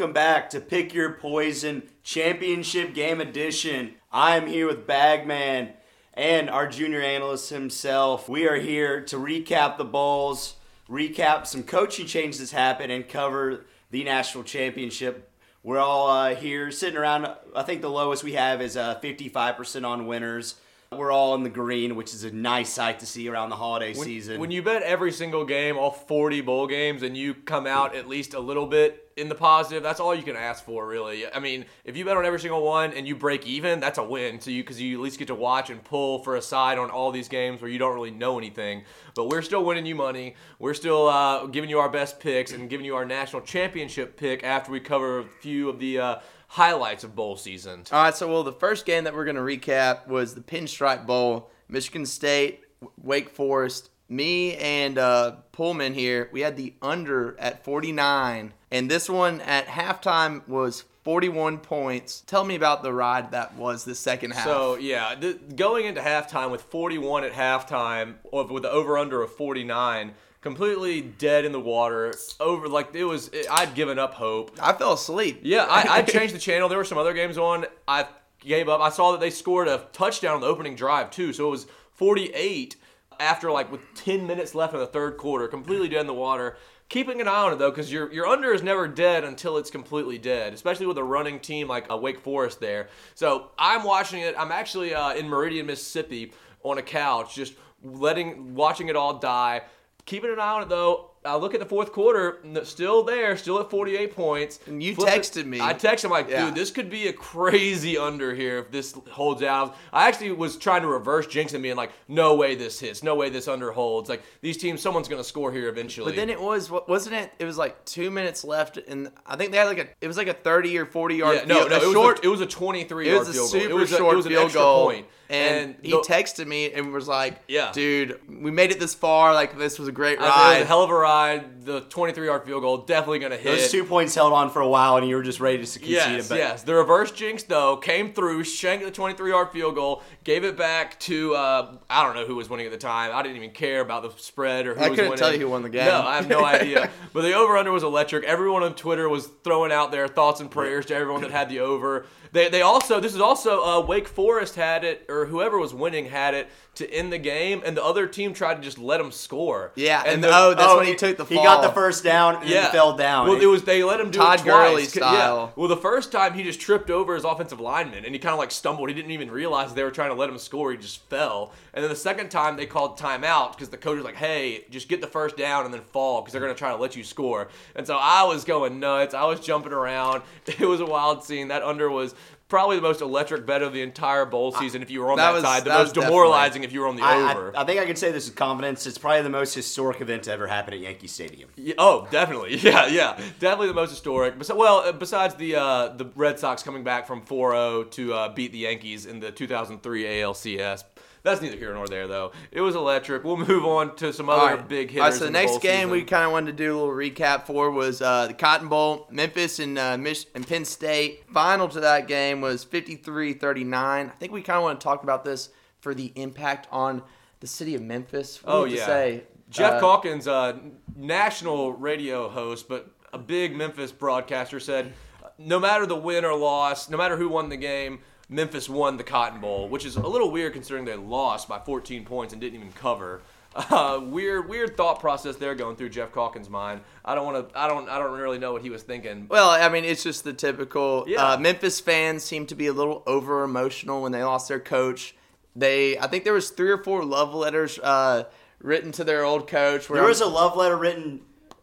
welcome back to Pick Your Poison Championship Game Edition. I am here with Bagman and our junior analyst himself. We are here to recap the bowls, recap some coaching changes happened, and cover the national championship. We're all uh, here sitting around. I think the lowest we have is uh, 55% on winners. We're all in the green, which is a nice sight to see around the holiday When, season. when you bet every single game, all 40 bowl games, and you come out at least a little bit in the positive, that's all you can ask for, really. I mean, if you bet on every single one and you break even, that's a win. So you because you at least get to watch and pull for a side on all these games where you don't really know anything. But we're still winning you money. We're still uh, giving you our best picks and giving you our national championship pick after we cover a few of the uh, highlights of bowl season. All right, so well, the first game that we're going to recap was the Pinstripe Bowl, Michigan State, Wake Forest. Me and uh, Pullman here, we had the under at 49, and this one at halftime was 41 points. Tell me about the ride that was the second half. So yeah, th- going into halftime with 41 at halftime, or with the over under of 49, completely dead in the water. Over like it was, it, I'd given up hope. I fell asleep. Yeah, I, I changed the channel. There were some other games on. I gave up. I saw that they scored a touchdown on the opening drive too, so it was 48 after like with 10 minutes left in the third quarter, completely dead in the water. Keeping an eye on it though, because your your under is never dead until it's completely dead, especially with a running team like uh, Wake Forest there. So I'm watching it. I'm actually uh, in Meridian, Mississippi, on a couch, just letting watching it all die. Keeping an eye on it though. I look at the fourth quarter, still there, still at 48 points. And you Flip it- texted me. I texted him like, Yeah. dude, this could be a crazy under here if this holds out. I actually was trying to reverse jinx and being like, no way this hits, no way this under holds. Like these teams, someone's gonna score here eventually. But then it was wasn't it? It was like two minutes left, and I think they had like a it was like a thirty or forty yard. yeah, no, field- no, it was, short. a, it was a 23 it yard was a field goal. super it was a, short it was an field extra goal. point. And, he the- texted me and was like, Yeah. dude, we made it this far. Like this was a great I think it was ride." a hell of a ride. The 23 yard field goal definitely gonna hit. Those two points held on for a while, and you were just ready to concede Yes, it. But yes. The reverse jinx though came through, shanked the 23-yard field goal, gave it back to uh, I don't know who was winning at the time. I didn't even care about the spread or who I was couldn't winning. tell you who won the game. No, I have no idea. But the over/under was electric. Everyone on Twitter was throwing out their thoughts and prayers to everyone that had the over. They, they also this is also uh, Wake Forest had it or whoever was winning had it to end the game, and the other team tried to just let him score. Yeah, and, the- oh, that's oh, when he took the He got the first down and yeah. then fell down. Well, it was they let him do Todd it twice. Gurley style. Yeah. Well, the first time he just tripped over his offensive lineman and he kind of like stumbled. He didn't even realize they were trying to let him score. He just fell. And then the second time they called timeout because the coach was like, "Hey, just get the first down and then fall because they're gonna try to let you score." And so I was going nuts. I was jumping around. It was a wild scene. That under was. Probably the most electric bet of the entire bowl season if you were on that that, was- side. The that most demoralizing if you were on the I, over. I, I think I can say this with confidence. It's probably the most historic event to ever happen at Yankee Stadium. Yeah, oh, definitely. Yeah, yeah. Definitely the most historic. Well, uh, besides the uh, the Red Sox coming back from 4-0 to uh, beat the Yankees in the 2003 ALCS. That's neither here nor there, though. It was electric. We'll move on to some other right. big hitters. All right, so the next game we kind of wanted to do a little recap for was uh, the Cotton Bowl. Memphis and uh, Mich- and Penn State. Final to that game was 53-39. I think we kind of want to talk about this for the impact on the city of Memphis. What Oh yeah. to say? Geoff Uh, Calkins, uh, national radio host, but a big Memphis broadcaster, said, no matter the win or loss, no matter who won the game, Memphis won the Cotton Bowl, which is a little weird considering they lost by 14 points and didn't even cover. Uh, weird, weird thought process there going through Geoff Calkins' mind. I don't want to. I don't. I don't really know what he was thinking. Well, I mean, it's just the typical. Yeah. Uh, Memphis fans seem to be a little over emotional when they lost their coach. They, I think there was three or four love letters uh, written to their old coach. Where There I'm- was a love letter written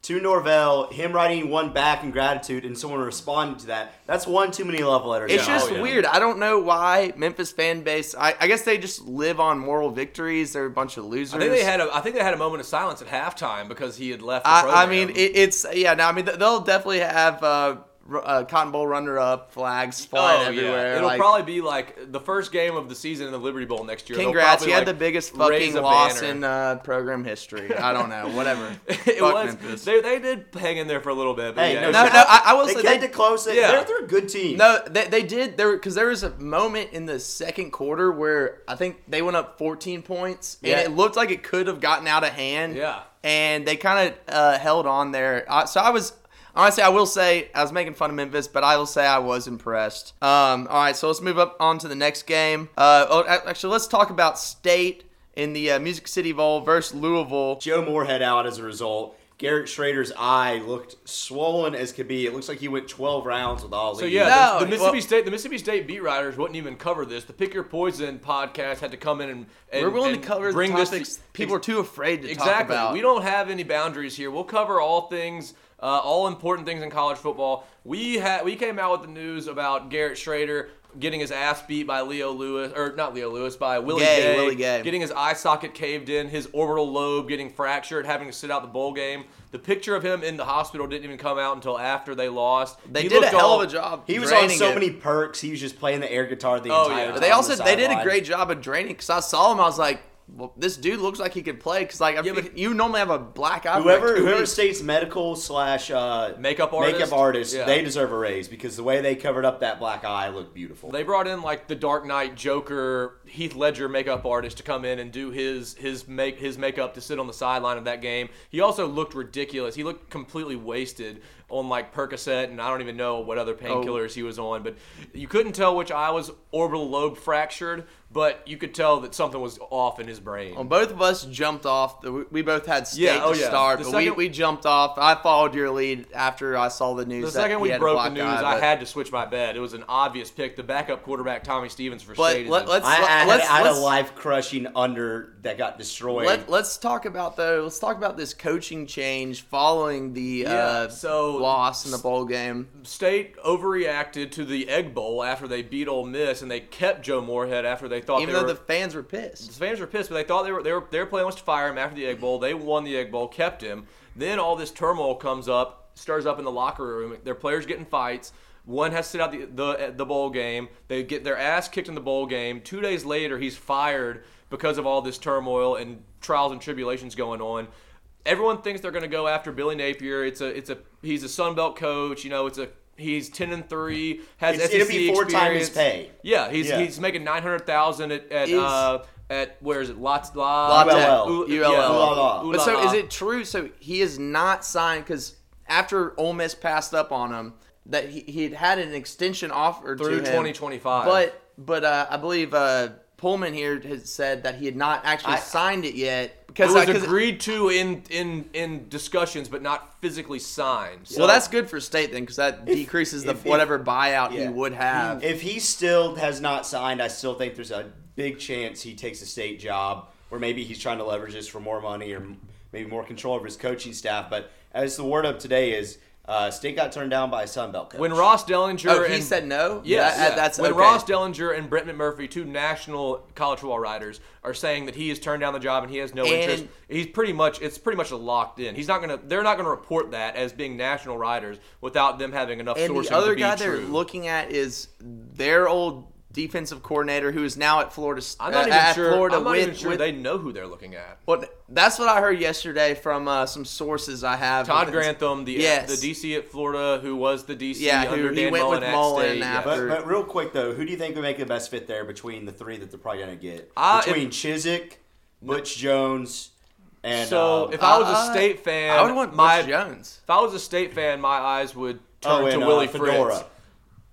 to Norvell, him writing one back in gratitude, and someone responding to that. That's one too many love letters. It's Yeah, just oh, yeah. weird. I don't know why Memphis fan base. I, I guess they just live on moral victories. They're a bunch of losers. I think they had. A, I think they had a moment of silence at halftime because he had left. The I, I mean, it, it's yeah. Now I mean they'll definitely have uh, r- uh, Cotton Bowl runner-up flags flying Oh, everywhere. Yeah. It'll like, probably be like the first game of the season in the Liberty Bowl next year. They'll Congrats! probably, You had the biggest raise fucking a loss banner. in uh, program history. I don't know. Whatever. it Fuck was. Memphis. They, they did hang in there for a little bit. But Hey, yeah, no, No, no, I, I will they say kept they, it close. They, Yeah. they're, they're a good team. No, they, they did. There because there was a moment in the second quarter where I think they went up 14 points, and it looked like it could have gotten out of hand. Yeah. and they kind of uh, held on there. Uh, so I was honestly, I will say I was making fun of Memphis, but I will say I was impressed. Um, all right, so let's move up on to the next game. Uh, oh, actually, let's talk about State in the uh, Music City Bowl versus Louisville. Joe Moorhead out as a result. Garrett Shrader's eye looked swollen as could be. It looks like he went 12 rounds with all. So yeah, No, the, the Mississippi well- State the Mississippi State beat writers wouldn't even cover this. The Pick Your Poison podcast had to come in and, and We're willing and to cover bring the this people are too afraid to talk exactly. about. We don't have any boundaries here. We'll cover all things, uh, all important things in college football. We had we came out with the news about Garrett Schrader getting his ass beat by Leo Lewis, or not Leo Lewis, by Willie Gay, Gay, Willie Gay. getting his eye socket caved in, his orbital lobe getting fractured, having to sit out the bowl game. The picture of him in the hospital didn't even come out until after they lost. They He did a hell all- of a job. He was on so it. many perks. He was just playing the air guitar the Oh, entire yeah. time. But they on also the they did a great job of draining because I saw him. I was like, well, this dude looks like he could play because like Yeah, yeah, but- you normally have a black eye. Whoever like, whoever states medical slash uh, Makeup artist? makeup artist, Yeah. they deserve a raise because the way they covered up that black eye looked beautiful. They brought in like the Dark Knight Joker, Heath Ledger makeup artist to come in and do his his make his makeup to sit on the sideline of that game. He also looked ridiculous. He looked completely wasted on like Percocet and I don't even know what other painkillers he was on, but you couldn't tell which eye was orbital lobe fractured, but you could tell that something was off in his brain. Well, both of us jumped off. The, we- we both had state Yeah, oh, to yeah. start, The but second- we, we jumped off. I followed your lead after I saw the news. the that second he we had broke the news, eye, I had to switch my bet. It was an obvious pick. The backup quarterback Tommy Stevens for But State. is let- a- let's- I, I, had, let's- I had let's- a life crushing under that got destroyed. Let, let's talk about though. Let's talk about this coaching change following the Yeah, uh, so- loss in the bowl game. State overreacted to the Egg Bowl after they beat Ole Miss, and they kept Joe Moorhead after they thought Even they though were. the fans were pissed. the fans were pissed, but they thought they were they were their plan was to fire him after the Egg Bowl. They won the Egg Bowl, kept him. Then all this turmoil comes up, stirs up in the locker room. Their players get in fights. One has to sit out the, the the bowl game. They get their ass kicked in the bowl game. Two days later, he's fired because of all this turmoil and trials and tribulations going on. Everyone thinks they're going to go after Billy Napier. It's a it's a he's a Sun Belt coach. You know, it's a he's ten and three. Has It's- SEC it'll be four times his experience. pay. Yeah, he's Yeah. he's making nine hundred thousand at at, Is- uh, at where is it? Lots La, La ULL. ULL. ULL. But so is it true? So he is not signed because after Ole Miss passed up on him, that he he had had an extension offer Through to him. 2025. But but uh, I believe uh, Pullman here has said that he had not actually I- signed it yet because It was 'cause- agreed to in in in discussions, but not physically signed. So Well, that's good for state then, because that decreases the if- if- whatever buyout he would have. If he still has not signed, I still think there's a big chance he takes a state job, or maybe he's trying to leverage this for more money or maybe more control over his coaching staff. But as the word of today is, uh, state got turned down by a Sun Belt coach. when Ross Dellenger oh, and he said no. Yes, That- yeah. that's when okay. Ross Dellenger and Brett McMurphy, two national college football writers, are saying that he has turned down the job and he has no And- interest. He's pretty much it's pretty much locked in. He's not gonna. They're not gonna report that as being national writers without them having enough and the other guy true. they're looking at is their old defensive coordinator, who is now at Florida. I'm not uh, even sure. Florida I'm not with, even sure with- they know who they're looking at. Well, that's what I heard yesterday from uh, some sources I have. Todd It's- Grantham, the Yes. the DC at Florida, who was the DC Yeah, who- under he Dan went Mullen with at Mullen State. yes. after- But, but real quick though, who do you think would make the best fit there between the three that they're probably gonna get? Uh, between Chizik, Butch Jones, and so uh, if I was uh, a state fan, I would want my Jones. if I was a state fan, my eyes would oh, turn and, to uh, Willie Fedora. Fritz.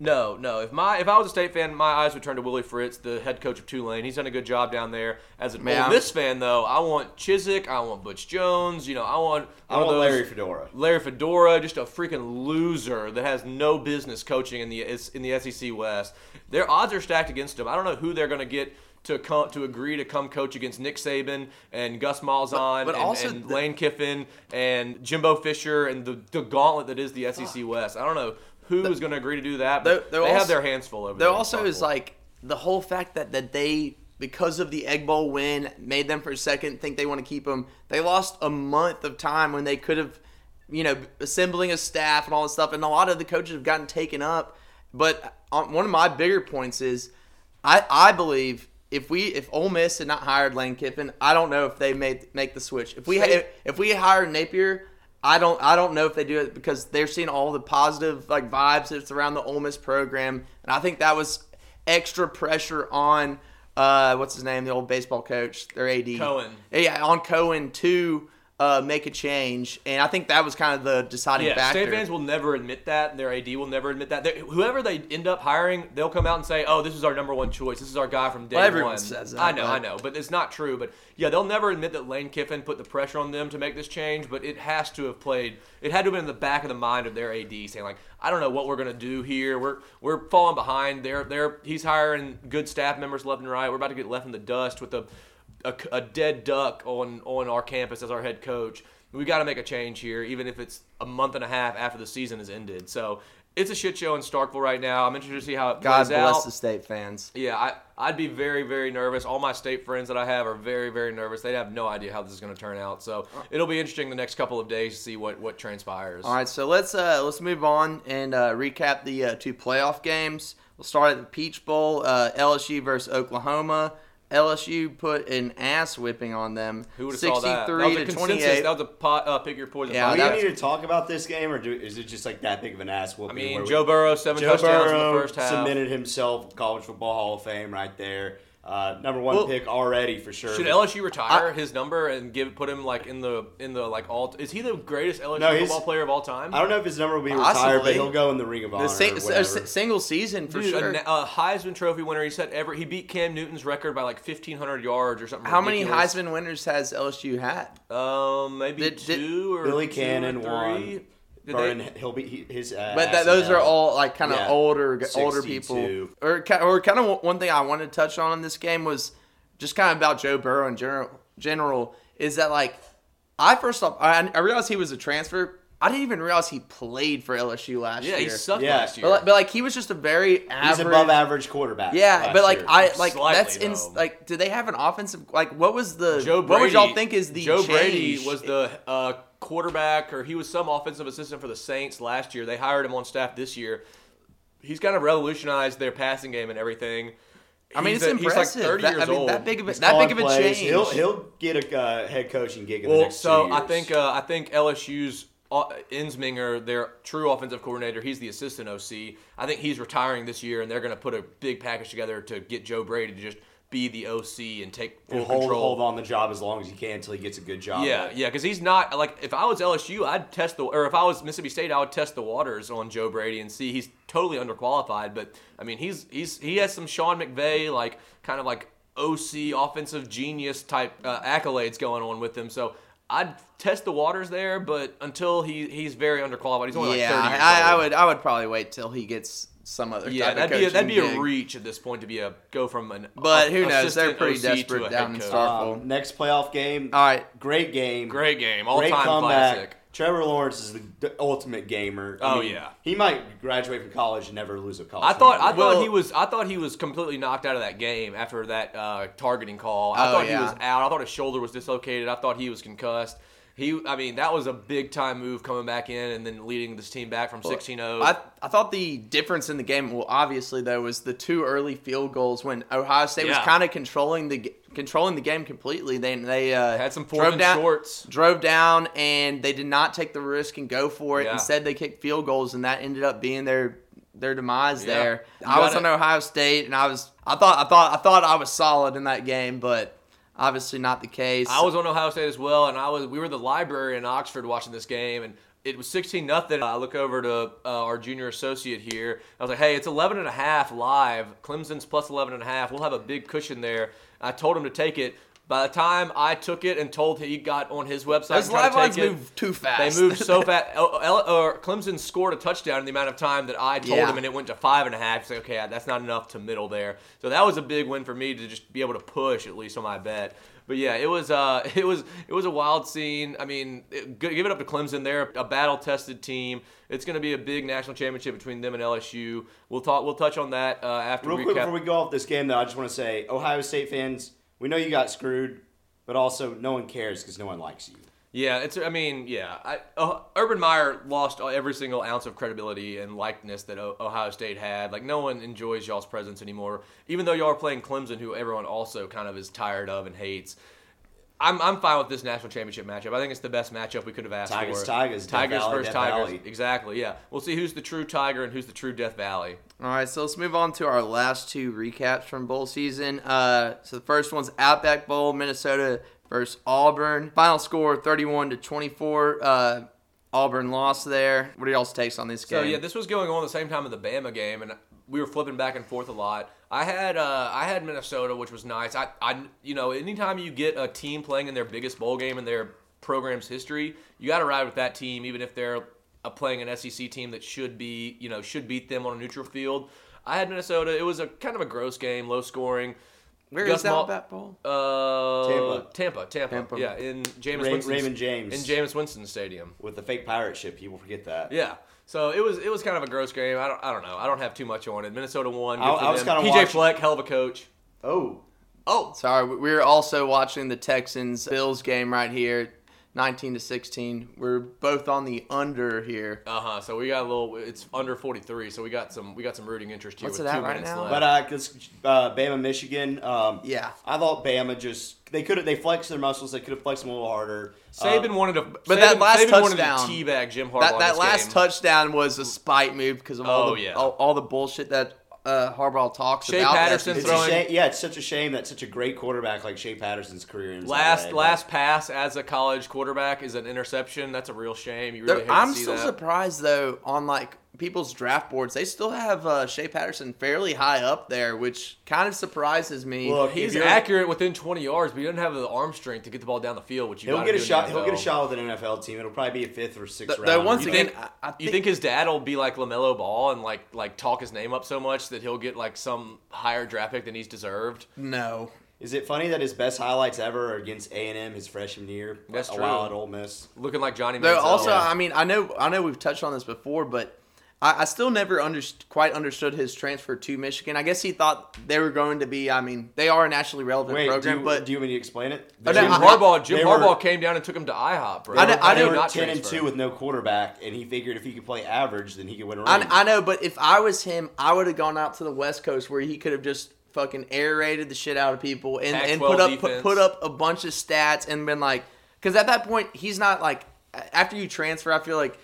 No, no. If my if I was a state fan, my eyes would turn to Willie Fritz, the head coach of Tulane. He's done a good job down there. As a Man, Ole Miss fan, though, I want Chizik, I want Butch Jones. You know, I want I want those- Larry Fedora. Larry Fedora, just a freaking loser that has no business coaching in the in the SEC West. Their odds are stacked against him. I don't know who they're going to get to come to agree to come coach against Nick Saban and Gus Malzahn but and, also and the- Lane Kiffin and Jimbo Fisher and the, the gauntlet that is the SEC ah. West. I don't know who is going to agree to do that. But they have also- their hands full over There there. also is like the whole fact that that they because of the Egg Bowl win made them for a second think they want to keep him. They lost a month of time when they could have, you know, assembling a staff and all this stuff, and a lot of the coaches have gotten taken up. But on, one of my bigger points is, I I believe. If we if Ole Miss had not hired Lane Kiffin, I don't know if they made make the switch. If we had, if, if we hired Napier, I don't I don't know if they do it because they're seeing all the positive like vibes that's around the Ole Miss program, and I think that was extra pressure on uh what's his name the old baseball coach their AD Cohen. yeah on Cohen to uh, make a change, and I think that was kind of the deciding Yeah, factor. State fans will never admit that. and Their AD will never admit that. They, whoever they end up hiring, they'll come out and say, "Oh, this is our number one choice. This is our guy from day Well, everyone one." says that, I know, but- I know, but it's not true. But yeah, they'll never admit that Lane Kiffin put the pressure on them to make this change. But it has to have played. It had to have been in the back of the mind of their AD, saying like, "I don't know what we're gonna do here. We're we're falling behind. They're they're he's hiring good staff members left and right. We're about to get left in the dust with a a, a dead duck on on our campus as our head coach. We got to make a change here, even if it's a month and a half after the season has ended. So it's a shit show in Starkville right now. I'm interested to see how it God plays bless the state fans. Yeah, I, I'd be very, very nervous. All my state friends that I have are very, very nervous. They have no idea how this is going to turn out. So it'll be interesting the next couple of days to see what, what transpires. All right, so let's uh, let's move on and uh, recap the uh, two playoff games. We'll start at the Peach Bowl, uh, LSU versus Oklahoma. LSU put an ass whipping on them, Who would have saw that? That was sixty-three a consensus. That was a pot, uh, pick your poison. Yeah, Do we need to talk about this game, or do, is it just like that big of an ass I mean, where we- Joe Burrow seven Joe touchdowns in Burrow the first half. cemented himself college football Hall of Fame right there. Uh, number one Well, pick already for sure. Should LSU retire his number and give put him like in the in the like all? Is he the greatest LSU No, football player of all time? I don't know if his number will be retired, Possibly. but he'll go in the Ring of Honor. The sing- or a single season for Dude, sure. a, a Heisman Trophy winner. He set ever. He beat Cam Newton's record by like fifteen hundred yards or something. How many. Heisman winners has LSU had? Um, maybe Did- did- two or Billy two Cannon or three. won. Did Burn, they, he'll be he, his. Uh, But that, in those are all like kind of Yeah. older older people. Or or kind of one thing I wanted to touch on in this game was just kind of about Joe Burrow in general. General is that like I first off I, I realized he was a transfer. I didn't even realize he played for LSU last yeah, year. Yeah, he sucked Yeah. last year. But like, but like he was just a very average. He's above average quarterback. Yeah, last but like year. I like Slightly, that's in though. like. Do they have an offensive like? What was the? Joe Brady, what would y'all think is the Joe Brady was the uh, quarterback, or he was some offensive assistant for the Saints last year. They hired him on staff this year. He's kind of revolutionized their passing game and everything. I mean, He's it's a- impressive. He's like thirty that, years I mean, old. that big of a, that big of a change. He'll he'll get a uh, head coaching gig in the Well, next so two I think uh, I think LSU's uh, Ensminger, their true offensive coordinator, he's the assistant OC. I think he's retiring this year, and they're going to put a big package together to get Joe Brady to just be the OC and take full and hold control. hold on the job as long as you can until he gets a good job. Yeah, yeah, because he's not like if I was LSU, I'd test the or if I was Mississippi State, I would test the waters on Joe Brady and see he's totally underqualified. But I mean, he's he's he has some Sean McVay like kind of like OC offensive genius type uh, accolades going on with him. So I'd test the waters there, but until he he's very underqualified. He's only yeah, like thirty years I, I would I would probably wait till he gets some other Yeah, type that'd of be a, that'd be coaching a reach at this point to be a go from an But a- who knows? They're pretty OC desperate down in coach. Starkville. Um, next playoff game. All right, Great game. Great game, all Great time comeback. classic. Trevor Lawrence is the, the ultimate gamer. I Oh, mean, yeah. he might graduate from college and never lose a college. I thought I football thought Well- he was I thought he was completely knocked out of that game after that uh, targeting call. I Oh, thought he was out. I thought his shoulder was dislocated. I thought he was concussed. He I mean that was a big time move coming back in and then leading this team back from 16-0. I, I thought the difference in the game, well, obviously though, was the two early field goals when Ohio State was kind of controlling the controlling the game completely. They they uh, Had some fourth drove and down, shorts. drove down, and they did not take the risk and go for it. Yeah. Instead, they kicked field goals, and that ended up being their their demise Yeah. there. You I was gotta- on Ohio State, and I was I thought I thought I thought I was solid in that game, but obviously not the case. I was on Ohio State as well, and I was we were in the library in Oxford watching this game, and it was 16 nothing. I look over to uh, our junior associate here. I was like, "Hey, it's 11 and a half live. Clemson's plus 11 and a half. We'll have a big cushion there." I told him to take it. By the time I took it and told he got on his website, tried live to lines take it, move too fast. They moved so fast. Oh, or Clemson scored a touchdown in the amount of time that I told Yeah. him, and it went to five and a half. He's like, okay, that's not enough to middle there. So that was a big win for me to just be able to push at least on my bet. But yeah, it was uh, it was it was a wild scene. I mean, it, give it up to Clemson. They're a battle-tested team. It's going to be a big national championship between them and LSU. We'll talk. We'll touch on that uh, after Real quick before we go off this game, though, I just want to say, Ohio State fans, we know you got screwed, but also no one cares because no one likes you. Yeah, it's. I mean, yeah. I, uh, Urban Meyer lost every single ounce of credibility and likeness that o- Ohio State had. Like, no one enjoys y'all's presence anymore. Even though y'all are playing Clemson, who everyone also kind of is tired of and hates. I'm, I'm fine with this national championship matchup. I think it's the best matchup we could have asked Tigers, for. Tigers, Death Tigers Valley, versus Death Tigers. Valley. Exactly. Yeah. We'll see who's the true Tiger and who's the true Death Valley. All right, so let's move on to our last two recaps from bowl season. Uh, so the first one's Outback Bowl. Minnesota versus Auburn. Final score 31 to 24. Uh, Auburn lost there. What are y'all's takes on this game? So yeah, this was going on the same time of the Bama game, and we were flipping back and forth a lot. I had uh, I had Minnesota, which was nice. I, I you know anytime you get a team playing in their biggest bowl game in their program's history, you got to ride with that team, even if they're uh, playing an SEC team that should be you know should beat them on a neutral field. I had Minnesota. It was a kind of a gross game, low scoring. Where Gus is that Mal- Bat Bowl? Uh, Tampa. Tampa, Tampa, Tampa. Yeah, in James Ray- Winston's- Raymond James. in Jameis Winston Stadium. with the fake pirate ship. People forget that. Yeah. So it was it was kind of a gross game. I don't I don't know. I don't have too much on it. Minnesota won. I- I was kinda PJ watching- Fleck, hell of a coach. Oh, Oh, Sorry, we we're also watching the Texans Bills game right here, 19 to 16. We're both on the under here. uh huh. So we got a little. It's under forty three. So we got some we got some rooting interest here What's with it two at right minutes now? left. but uh, cause uh, Bama, Michigan. Um, Yeah. I thought Bama just they could have they flexed their muscles. They could have flexed them a little harder. Saban Uh, wanted to. but that Saban- last Saban wanted to touchdown- teabag Jim Harbaugh. That in that this last game. touchdown was a spite move because of all Oh, the yeah. all, all the bullshit that uh, Harbaugh talks Shea about. that Patterson it's season. a throwing- shame, yeah, it's such a shame that such a great quarterback like Shea Patterson's career ends that Last way, but- last pass as a college quarterback is an interception. That's a real shame. You really There- hate I'm to see still that. surprised though on like people's draft boards, they still have uh, Shea Patterson fairly high up there, which kind of surprises me. Look, He's accurate within 20 yards, but he doesn't have the arm strength to get the ball down the field, which you He'll get a shot. He'll get a shot with an NFL team. It'll probably be a fifth or sixth Th- though round. once You again, think, I, I you think his dad will be like Lamelo Ball and like like talk his name up so much that he'll get like some higher draft pick than he's deserved? no. Is it funny that his best highlights ever are against A and M his freshman year? That's a true. while at Ole Miss. Looking like Johnny Though Manziel. also, yeah. I mean, I know, I know we've touched on this before, but I, I still never underst- quite understood his transfer to Michigan. I guess he thought they were going to be. I mean, they are a nationally relevant Wait, program, do, you, but do you want me to explain it? Oh, Jim I- Harbaugh, Jim they were- Harbaugh came down and took him to IHOP, bro. I know- I they know- were not ten and two with no quarterback, and he figured if he could play average, then he could win a ring. I, I know. But if I was him, I would have gone out to the West Coast where he could have just fucking aerated the shit out of people and, and put up put, put up a bunch of stats and been like, because at that point he's not like after you transfer, I feel like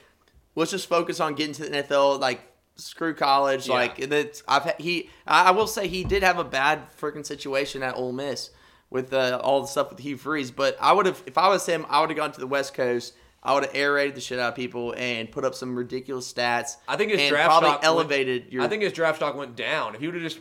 let's just focus on getting to the NFL. Like screw college. Yeah. Like that's I've he. I will say he did have a bad freaking situation at Ole Miss with uh, all the stuff with Hugh Freeze. But I would have if I was him, I would have gone to the West Coast. I would have aerated the shit out of people and put up some ridiculous stats. I think his and draft probably stock elevated went, your. I think his draft stock went down. If he would have just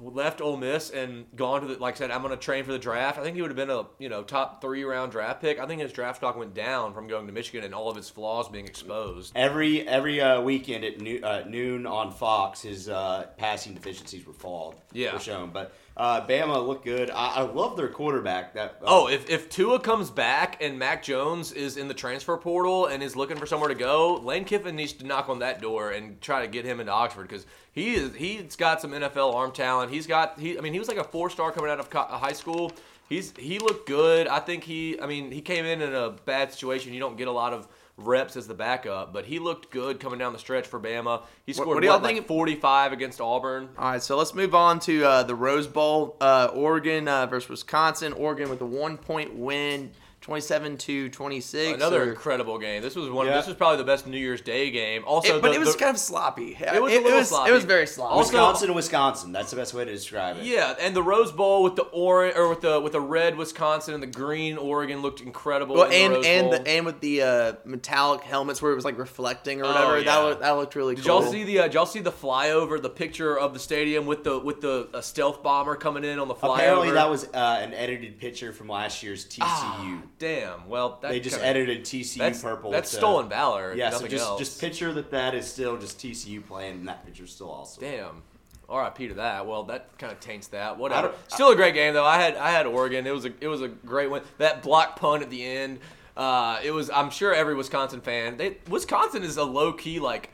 left Ole Miss and gone to the like I said, I'm going to train for the draft. I think he would have been a you know top three round draft pick. I think his draft stock went down from going to Michigan and all of his flaws being exposed. Every every uh, weekend at noo- uh, noon on Fox, his uh, passing deficiencies were followed. Yeah. were shown. But uh, Bama looked good. I, I love their quarterback. That uh, Oh, if, if Tua comes back and Mac Jones is in the transfer portal and is looking for somewhere to go, Lane Kiffin needs to knock on that door and try to get him into Oxford because he is he's got some NFL arm talent. He's got he I mean he was like a four star coming out of co- high school. He's he looked good. I think he I mean he came in in a bad situation. You don't get a lot of reps as the backup, but he looked good coming down the stretch for Bama. He scored what do y'all what, like think- 45 against Auburn. All right, so let's move on to uh, the Rose Bowl. Uh, Oregon uh, versus Wisconsin. Oregon with a one point win, 27 to 26. Another or- incredible game. This was one. Yeah. This was probably the best New Year's Day game. Also, It- but the- it was the- kind of sloppy. It was a little it was, sloppy. It was very sloppy. Also- Wisconsin, Wisconsin. That's the best way to describe it. Yeah, and the Rose Bowl with the orange or with the with the red Wisconsin and the green Oregon looked incredible. well, in the and Rose and Bowl. the, and with the uh, metallic helmets where it was like reflecting or Oh, whatever, yeah. that looked, that looked really did cool. y'all see the uh, did y'all see the flyover, the picture of the stadium with the with the uh, stealth bomber coming in on the flyover? Apparently, that was uh, an edited picture from last year's TCU. Ah, damn. Well, that they just kinda- edited TCU that's, purple. That's to- stolen valor. Yeah, so just else. just picture that that is still just TCU playing, and that picture's still awesome. Damn. R.I.P. to that. Well, that kind of taints that. Whatever. Still a great game though. I had I had Oregon. It was a it was a great win. That block punt at the end. Uh, it was. I'm sure every Wisconsin fan. They Wisconsin is a low key like.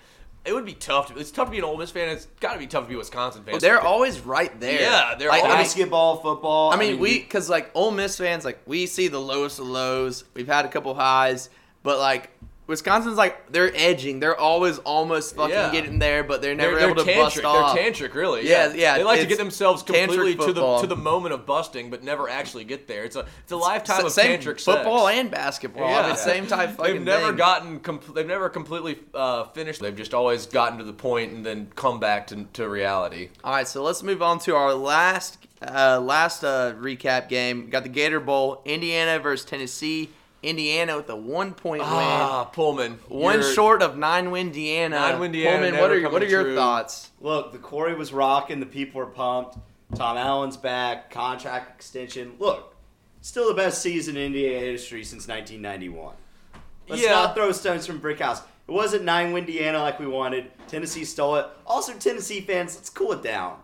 It would be tough. To, it's tough to be an Ole Miss fan. It's got to be tough to be a Wisconsin fan. They're always right there. Yeah, they're like, I mean, always- Basketball, football. I mean, we because like Ole Miss fans, like we see the lowest of lows. We've had a couple highs, but like Wisconsin's like they're edging. They're always almost fucking Yeah. getting there, but they're They're, never they're able to tantric. bust off. They're tantric, really. Yeah, yeah, They like to get themselves completely to the to the moment of busting, but never actually get there. It's a it's a lifetime S- of same tantric football sex. and basketball. Yeah. I mean, same type fucking They've never thing. gotten. Com- they've never completely uh, finished. They've just always gotten to the point and then come back to, to reality. All right, so let's move on to our last uh, last uh, recap game, we got the Gator Bowl, Indiana versus Tennessee. Indiana with a one point win. Ah, Pullman. one you're- short of nine win Indiana. Nine win Indiana, Pullman, never what are coming what are your true. thoughts? Look, the Corey was rocking. The people were pumped. Tom Allen's back. Contract extension. Look, still the best season in Indiana history since 1991. Let's Yeah. not throw stones from brick house. It wasn't nine win Indiana like we wanted. Tennessee stole it. Also, Tennessee fans, let's cool it down.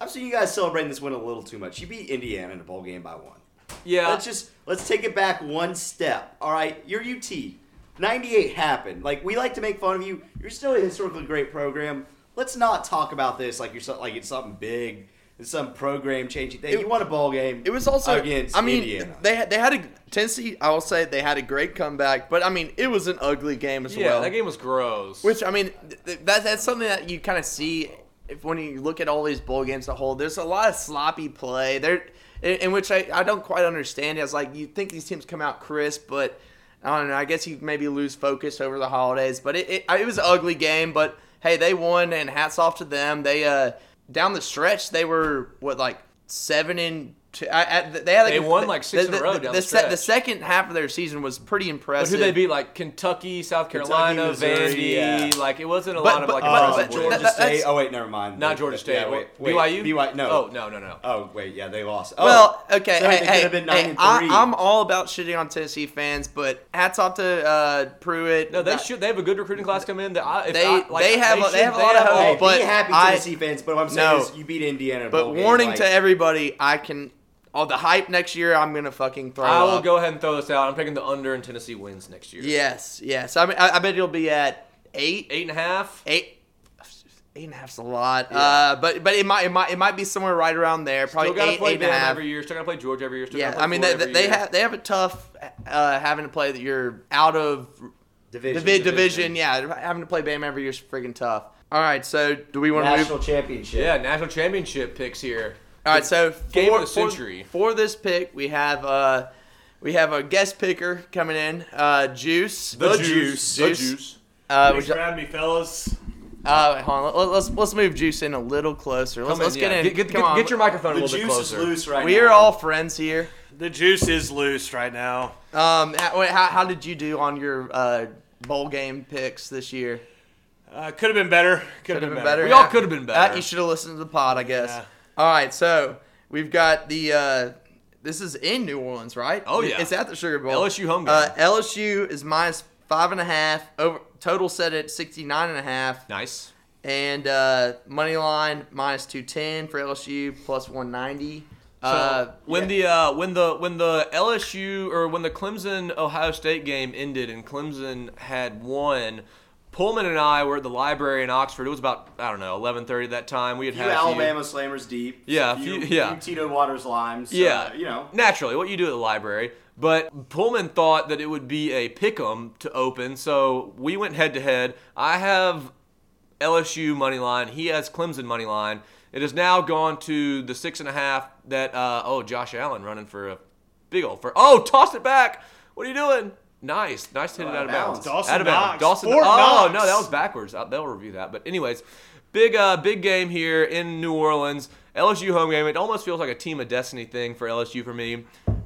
I've seen you guys celebrating this win a little too much. You beat Indiana in a bowl game by one. Yeah. Let's just let's take it back one step. All right, you're UT. 98 happened. Like we like to make fun of you. You're still a historically great program. Let's not talk about this like you're so, like it's something big. It's some program changing thing. It- you won a ball game. It was also against I mean, Indiana. they had, they had a Tennessee. I will say they had a great comeback, but I mean, it was an ugly game as yeah, well. that game was gross. Which I mean, th- th- that, that's something that you kind of see if when you look at all these bowl games as a whole. There's a lot of sloppy play there, in, in which I, I don't quite understand. It's like you think these teams come out crisp, but I don't know. I guess you maybe lose focus over the holidays. But it, it, it was an ugly game. But hey, they won, and hats off to them. They uh down the stretch they were what like seven and. Two, I, I, they had like They won, like, six in a row down the se- the second half of their season was pretty but impressive. who they beat? Like Kentucky, South Carolina, Missouri, Vandy. yeah. Like it wasn't a But- lot of but- like but- impressive but- Georgia that- State. Oh wait, never mind. Not Georgia State. Yeah, wait, wait. BYU. BYU. No. Oh no no no. Oh wait, yeah, they lost. Oh, Well, okay, so hey, they hey, could have been nine hey, I, I'm all about shitting on Tennessee fans, but hats off to uh, Pruitt. No, they That- should. They have a good recruiting class come in. That I, if They- I, like, they have a- they have a lot of hope, but be happy Tennessee fans. But what I'm saying is, you beat Indiana. But warning to everybody, I can. All the hype next year, I'm gonna fucking throw. I will up. go ahead and throw this out. I'm picking the under in Tennessee wins next year. Yes, yes. I mean, I, I bet it'll be at eight, Eight and a half. eight. Eight and a half's a lot, uh, but but it might it might it might be somewhere right around there. Probably Still got to eight, play eight and a Bama half. every year. Still got to play Georgia every year. Still Yeah, gotta play I mean Florida they, they have they have a tough uh, having to play that you're out of division. Divi- division. yeah, having to play Bama every year is freaking tough. All right, so do we want to move? National championship. Yeah, national championship picks here. All right, so Game for, of the for- century. for, this pick, we have uh, we have a guest picker coming in, uh, Juice. The Juice. The Juice. juice. Uh, Thanks for having me, fellas. uh, hold on, let, let's let's move Juice in a little closer. Let's, in, let's get yeah. in. Get, get, Come get, on. get your microphone a The little bit juice is loose right We now. We are all friends here. The juice is loose right now. Um, how, wait, how, how did you do on your uh, bowl game picks this year? Uh, could have been better. Could have been, better. We all could have been better. Uh, you should have listened to the pod, I guess. Yeah. All right, so we've got the. Uh, this is in New Orleans, right? Oh, yeah. it's at the Sugar Bowl. LSU home game. Uh, LSU is minus five and a half. Over total set at sixty nine and a half, Nice. and uh, money line minus two ten for LSU plus one ninety. So Uh, when the uh, when the when the LSU or when the Clemson Ohio State game ended and Clemson had won, Pullman and I were at the library in Oxford. It was about I don't know eleven thirty that time. We had few had a few- Alabama slammers deep. Yeah, a few, few- yeah. few Tito Waters limes. Yeah, you know. naturally what you do at the library. But Pullman thought that it would be a pick'em to open, so we went head to head. I have LSU money line. He has Clemson money line. It has now gone to the six and a half. That uh, oh, Josh Allen running for a big old for oh, tossed it back. What are you doing? Nice, nice to hit it out of bounds. bounds. Dawson out of bounds. Knox. Dawson. Fort oh Knox. no, that was backwards. Uh, They'll review that. But anyways, big uh, big game here in New Orleans. LSU home game. It almost feels like a team of destiny thing for LSU for me.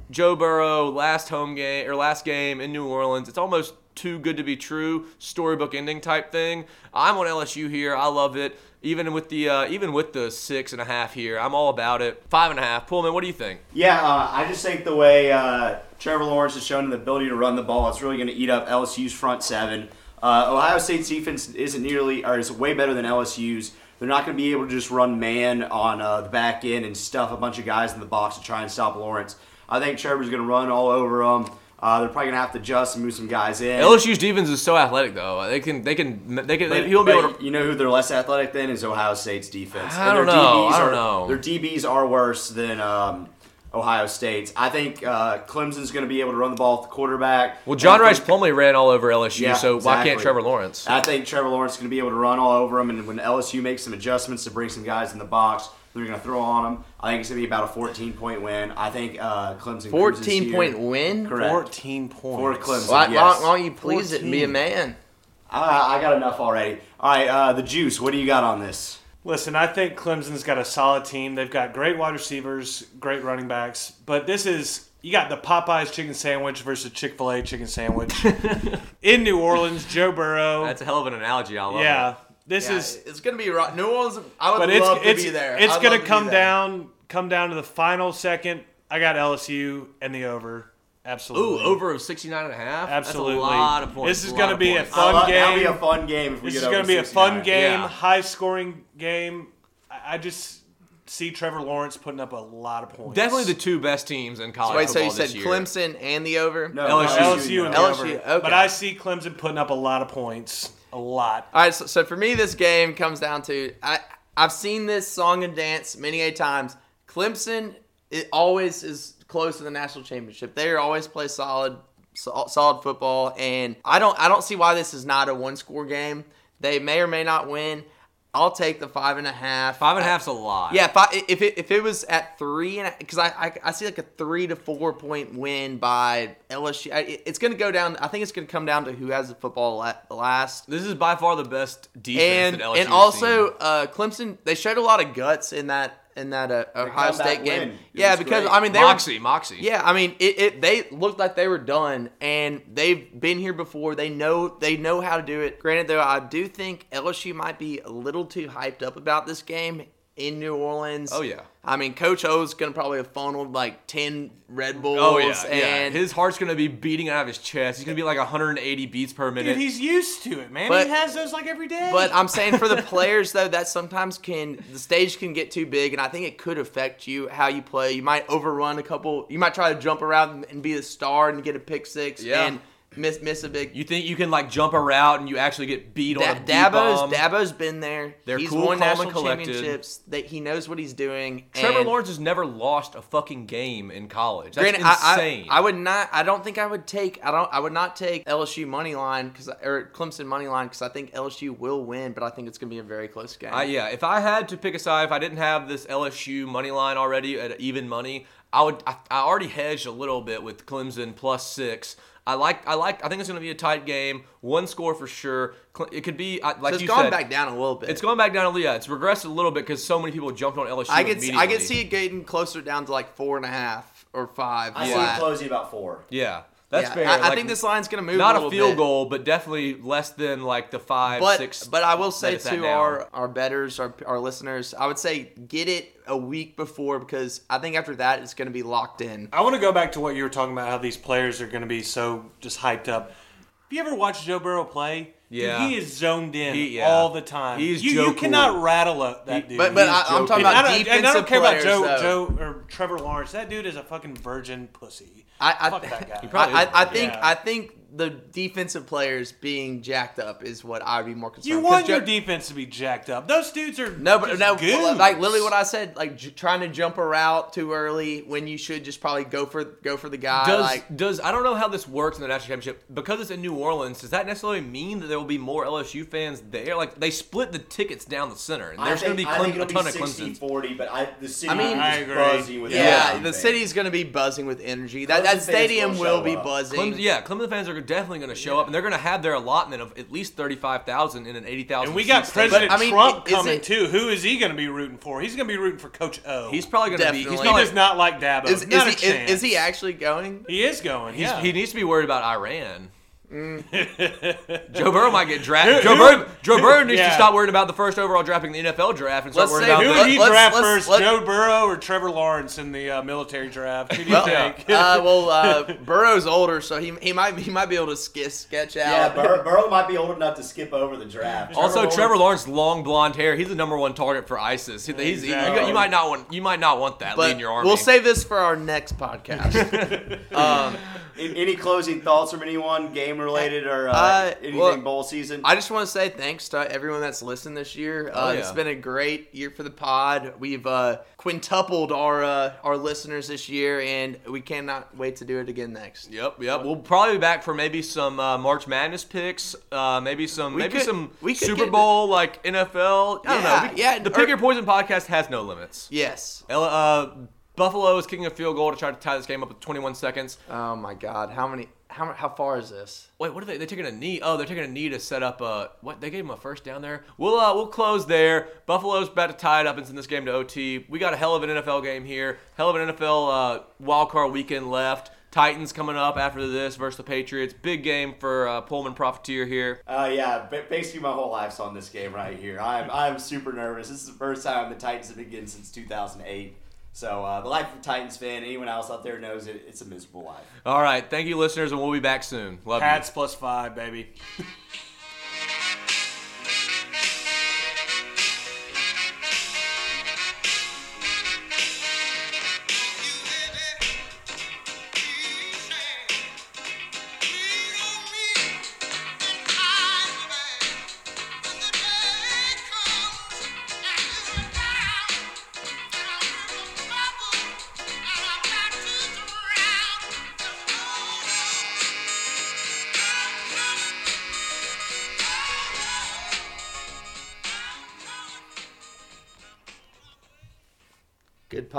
Joe Burrow last home game or last game in New Orleans. It's almost too good to be true. Storybook ending type thing. I'm on LSU here. I love it. Even with the uh, even with the six and a half here, I'm all about it. Five and a half. Pullman, what do you think? Yeah, uh, I just think the way uh, Trevor Lawrence has shown the ability to run the ball, it's really going to eat up LSU's front seven. Uh, Ohio State's defense isn't nearly, or is way better than LSU's. They're not going to be able to just run man on uh, the back end and stuff a bunch of guys in the box to try and stop Lawrence. I think Trevor's going to run all over them. Uh, they're probably going to have to adjust and move some guys in. LSU's defense is so athletic though. They can they can they can But, he won't be able to. you know who they're less athletic than is Ohio State's defense. I And don't know. DBs I don't are- know. Their DBs are worse than um, Ohio State's. I think uh, Clemson's going to be able to run the ball with the quarterback. Well, John And Rhys Plumlee ran all over LSU, Yeah, so why can't. Trevor Lawrence? I think Trevor Lawrence is going to be able to run all over them, and when LSU makes some adjustments to bring some guys in the box, they're going to throw on them. I think it's going to be about a 14 point win. I think uh, Clemson. cruises fourteen here. point win. Correct. 14 points For. Clemson. Why, yes. why, why don't you please it and be a man? I, I got enough already. All right, uh, the juice. What do you got on this? Listen, I think Clemson's got a solid team. They've got great wide receivers, great running backs, but this is you got the Popeyes chicken sandwich versus Chick Fil A chicken sandwich in New Orleans. Joe Burrow. That's a hell of an analogy. I love yeah, it. this Yeah, is. it's gonna be right. New Orleans. I would But it's love to it's be there. it's I'd gonna to come down come down to the final second. I got LSU and the over. Ooh, Absolutely. over of 69 and a half? Absolutely. That's a lot of points. This is gonna be a points. fun I love- That'll be game. a fun game if we This get is going to be a fun game, Yeah. high scoring game. I I just see Trevor Lawrence putting up a lot of points. Definitely the two best teams in college Wait, so you said year. Clemson and the over? No, LSU. LSU and the LSU, over. okay. But I see Clemson putting up a lot of points. A lot. All right, so, so for me, this game comes down to I I've seen this song and dance many a times. Clemson it always is close to the national championship. They always play solid, sol- solid football, and I don't I don't see why this is not a one score game. They may or may not win. I'll take the five and a half. Five and a half's a lot. Yeah, if, I, if it if it was at three and because I, I I see like a three to four point win by LSU, I, it's going to go down. I think it's going to come down to who has the football last. This is by far the best defense And and also uh, Clemson, they showed a lot of guts in that in that uh, Ohio comeback State game. win. Yeah, because great. I mean they were, Moxie, Moxie. yeah, I mean it, it. They looked like they were done, and they've been here before. They know they know how to do it. Granted, though, I do think LSU might be a little too hyped up about this game in New Orleans. Oh, yeah. I mean, Coach O's gonna probably have funneled like ten Red oh, Bulls. Oh yeah, yeah. and His heart's gonna be beating out of his chest. He's gonna be like 180 beats per minute. Dude, he's used to it, man. But- he has those like every day. But I'm saying for the players though, that sometimes can the stage can get too big, and I think it could affect you how you play. You might overrun a couple. You might try to jump around and be the star and get a pick six Yeah. and miss miss a big. you think you can like jump a route and you actually get beat Da- on a Dabo's bomb. Dabo's been there. They're he's cool, won national collected. championships. That he knows what he's doing. Trevor Lawrence has never lost a fucking game in college. That's Granted, I, insane. I, I would not. I don't think I would take. I don't. I would not take LSU money line because or Clemson money line because I think LSU will win, but I think it's gonna be a very close game. I, yeah, if I had to pick a side, if I didn't have this LSU money line already at even money, I would. I, I already hedged a little bit with Clemson plus six. I like. I like. I think it's going to be a tight game. One score for sure. It could be uh, like so it's you gone said. back down a little bit. It's going back down. A yeah, it's regressed a little bit because so many people jumped on LSU. I could see, I immediately. could see it getting closer down to like four and a half or five. I see it closing about four. Yeah, that's Yeah, fair. I, I Like, think this line's gonna move. not a, a, field bit. goal, but definitely less than like the five, But six. but I will say to our our betters, our our listeners, I would say get it a week before because I think after that it's gonna be locked in. I want to go back to what you were talking about, how these players are going to be so just hyped up. Have you ever watched Joe Burrow play? Dude, Yeah. he is zoned in He- yeah. all the time. He's you, Joe you cannot Cool. rattle up that dude. But but I, I'm joking. talking And I about don't, defensive and I don't care about Joe, though. Joe or Trevor Lawrence. That dude is a fucking virgin pussy. I I, Fuck that guy. probably I, I, I think Yeah. I think the defensive players being jacked up is what I'd be more concerned. You 'Cause want Joe- your defense to be jacked up. Those dudes are No, but just no, goons. like literally what I said, like j- trying to jump a route too early when you should just probably go for go for the guy. Does like does I don't know how this works in the national championship because it's in New Orleans. Does that necessarily mean that there will be more LSU fans there? Like they split the tickets down the center, and there's I going think, to be I think Clem- a it'll ton be of 60, Clemson. 40, but I, the city I mean- is I agree. buzzing with yeah, LSU the fans. city's gonna be buzzing with energy. That Clemson that fans stadium will will be up. buzzing. Clemson, yeah, Clemson fans are definitely going to show up, and they're going to have their allotment of at least thirty-five thousand in an eighty thousand. And we got President But, I mean, Trump is coming it- too. Who is he going to be rooting for? He's going to be rooting for Coach O. He's probably going to be. He's Definitely. he does not like Dabo. Is, is, not a he, is, is he actually going? He is going. he's- yeah. He needs to be worried about Iran. Mm. Joe Burrow might get drafted. Joe Burrow, Joe Burrow needs to stop worrying about the first overall draft in the NFL draft and start Let's worrying say about Who Let- would he let's- draft let's- first, let- Joe Burrow or Trevor Lawrence in the uh, military draft? Who do you Well, think? uh, well, uh, Burrow's older, so he, he might he might be able to sk- sketch out. Yeah, Bur- Burrow might be old enough to skip over the draft. Also, Lawrence- Trevor Lawrence, long blonde hair. He's the number one target for ISIS. He- He's, you, Exactly. you might not want. You might not want that but leading your army. we'll save this for our next podcast. um, A- Any closing thoughts from anyone, game related or uh, Uh, anything well, bowl season? I just want to say thanks to everyone that's listened this year. Uh, Oh, yeah. It's been a great year for the pod. We've uh, quintupled our uh, our listeners this year, and we cannot wait to do it again next. Yep, yep. We'll probably be back for maybe some uh, March Madness picks. Uh, maybe some, We maybe could- some we Super get Bowl like NFL. I don't know. We- yeah, The or- Pick Your Poison podcast has no limits. Yes. Uh, Buffalo is kicking a field goal to try to tie this game up with 21 seconds. Oh my God, how many? How how far is this? Wait, what are they? They're taking a knee. Oh, they're taking a knee to set up a what? They gave him a first down there. We'll uh, we'll close there. Buffalo's about to tie it up and send this game to OT. We got a hell of an NFL game here. Hell of an NFL uh, wild card weekend left. Titans coming up after this versus the Patriots. Big game for uh, Pullman Profiteer here. Uh, yeah, basically my whole life's on this game right here. I'm I'm super nervous. This is the first time the Titans have been getting since 2008. So uh, the life of a Titans fan, anyone else out there knows it. It's a miserable life. All right, thank you, listeners, and we'll be back soon. Love you. Pats plus five, baby.